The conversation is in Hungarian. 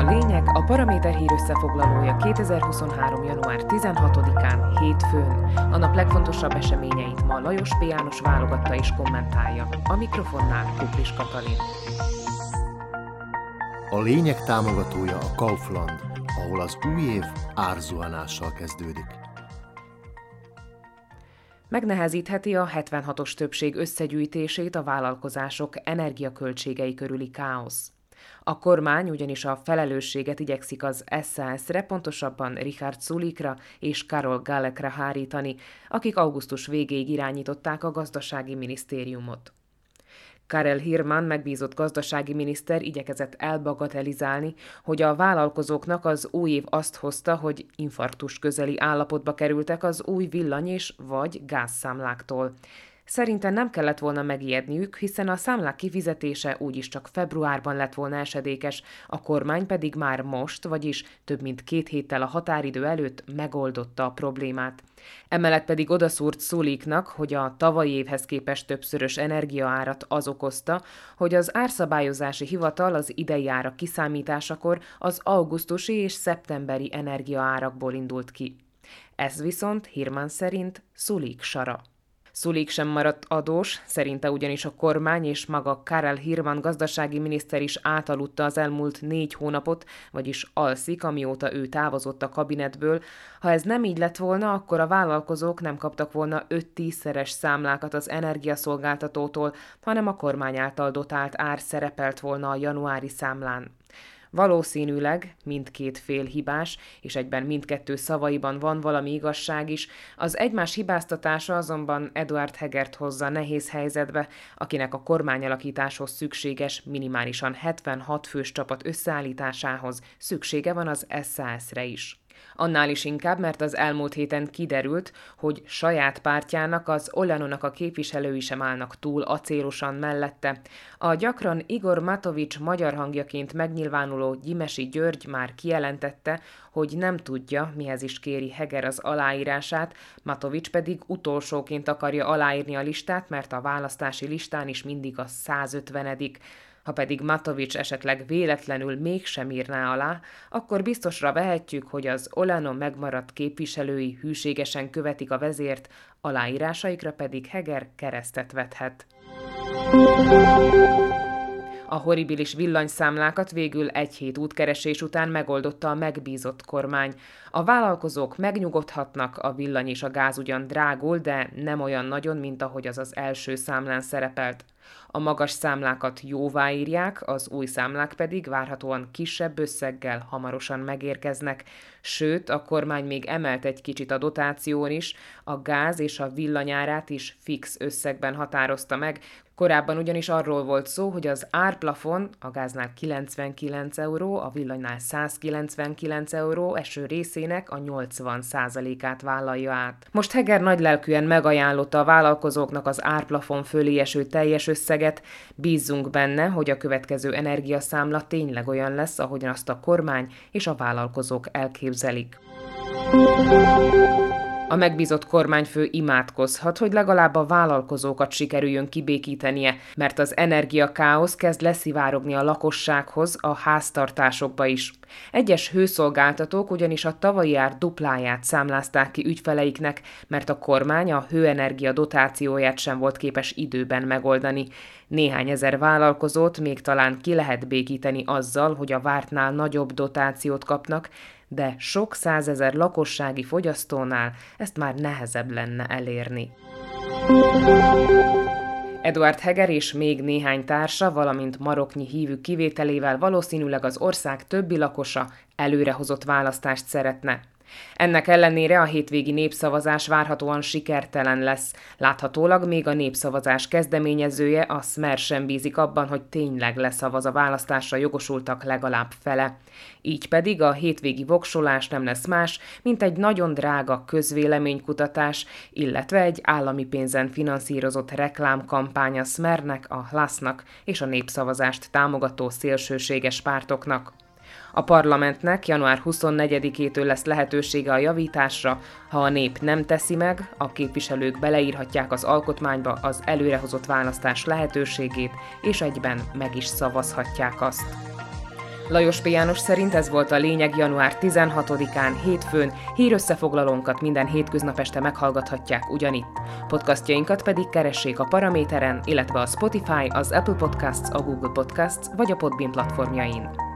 a lényeg, a Paraméter hír összefoglalója 2023. január 16-án, hétfőn. A nap legfontosabb eseményeit ma Lajos P. János válogatta és kommentálja. A mikrofonnál Kuklis Katalin. A lényeg támogatója a Kaufland, ahol az új év árzuhanással kezdődik. Megnehezítheti a 76-os többség összegyűjtését a vállalkozások energiaköltségei körüli káosz. A kormány ugyanis a felelősséget igyekszik az SAS-re, pontosabban Richard Sulikra és Karol Galekre hárítani, akik augusztus végéig irányították a gazdasági minisztériumot. Karel Hirman megbízott gazdasági miniszter igyekezett elbagatelizálni, hogy a vállalkozóknak az új év azt hozta, hogy infarktus közeli állapotba kerültek az új villany és vagy gázszámláktól. Szerinte nem kellett volna megijedniük, hiszen a számlák kifizetése úgyis csak februárban lett volna esedékes, a kormány pedig már most, vagyis több mint két héttel a határidő előtt megoldotta a problémát. Emellett pedig odaszúrt Szuliknak, hogy a tavalyi évhez képest többszörös energiaárat az okozta, hogy az árszabályozási hivatal az idei árak kiszámításakor az augusztusi és szeptemberi energiaárakból indult ki. Ez viszont Hirman szerint Szulik sara. Szulik sem maradt adós, szerinte ugyanis a kormány és maga Karel Hirman gazdasági miniszter is átaludta az elmúlt négy hónapot, vagyis alszik, amióta ő távozott a kabinetből. Ha ez nem így lett volna, akkor a vállalkozók nem kaptak volna 5-10-szeres számlákat az energiaszolgáltatótól, hanem a kormány által dotált ár szerepelt volna a januári számlán. Valószínűleg mindkét fél hibás, és egyben mindkettő szavaiban van valami igazság is, az egymás hibáztatása azonban Eduard Hegert hozza nehéz helyzetbe, akinek a kormányalakításhoz szükséges minimálisan 76 fős csapat összeállításához szüksége van az SAS-re is. Annál is inkább, mert az elmúlt héten kiderült, hogy saját pártjának, az Olanonak a képviselői sem állnak túl acélosan mellette. A gyakran Igor Matovics magyar hangjaként megnyilvánuló Gyimesi György már kijelentette, hogy nem tudja, mihez is kéri Heger az aláírását, Matovics pedig utolsóként akarja aláírni a listát, mert a választási listán is mindig a 150 ha pedig Matovics esetleg véletlenül mégsem írná alá, akkor biztosra vehetjük, hogy az Olano megmaradt képviselői hűségesen követik a vezért, aláírásaikra pedig Heger keresztet vethet. A horribilis villanyszámlákat végül egy hét útkeresés után megoldotta a megbízott kormány. A vállalkozók megnyugodhatnak, a villany és a gáz ugyan drágul, de nem olyan nagyon, mint ahogy az az első számlán szerepelt. A magas számlákat jóváírják, az új számlák pedig várhatóan kisebb összeggel hamarosan megérkeznek. Sőt, a kormány még emelt egy kicsit a dotáción is, a gáz és a villanyárát is fix összegben határozta meg, Korábban ugyanis arról volt szó, hogy az árplafon a gáznál 99 euró, a villanynál 199 euró eső részének a 80 át vállalja át. Most Heger nagylelkűen megajánlotta a vállalkozóknak az árplafon fölé eső teljes összeget, bízzunk benne, hogy a következő energiaszámla tényleg olyan lesz, ahogyan azt a kormány és a vállalkozók elképzelik. A megbízott kormányfő imádkozhat, hogy legalább a vállalkozókat sikerüljön kibékítenie, mert az energiakáosz kezd leszivárogni a lakossághoz, a háztartásokba is. Egyes hőszolgáltatók ugyanis a tavalyi ár dupláját számlázták ki ügyfeleiknek, mert a kormány a hőenergia dotációját sem volt képes időben megoldani. Néhány ezer vállalkozót még talán ki lehet békíteni azzal, hogy a vártnál nagyobb dotációt kapnak, de sok százezer lakossági fogyasztónál ezt már nehezebb lenne elérni. Eduard Heger és még néhány társa, valamint maroknyi hívő kivételével valószínűleg az ország többi lakosa előrehozott választást szeretne. Ennek ellenére a hétvégi népszavazás várhatóan sikertelen lesz. Láthatólag még a népszavazás kezdeményezője, a Smer sem bízik abban, hogy tényleg leszavaz a választásra jogosultak legalább fele. Így pedig a hétvégi voksolás nem lesz más, mint egy nagyon drága közvéleménykutatás, illetve egy állami pénzen finanszírozott reklámkampány a Smernek, a Lasznak és a népszavazást támogató szélsőséges pártoknak. A parlamentnek január 24-től lesz lehetősége a javításra, ha a nép nem teszi meg, a képviselők beleírhatják az alkotmányba az előrehozott választás lehetőségét, és egyben meg is szavazhatják azt. Lajos P. János szerint ez volt a lényeg január 16-án, hétfőn, hírösszefoglalónkat minden hétköznap este meghallgathatják ugyanitt. Podcastjainkat pedig keressék a Paraméteren, illetve a Spotify, az Apple Podcasts, a Google Podcasts vagy a Podbean platformjain.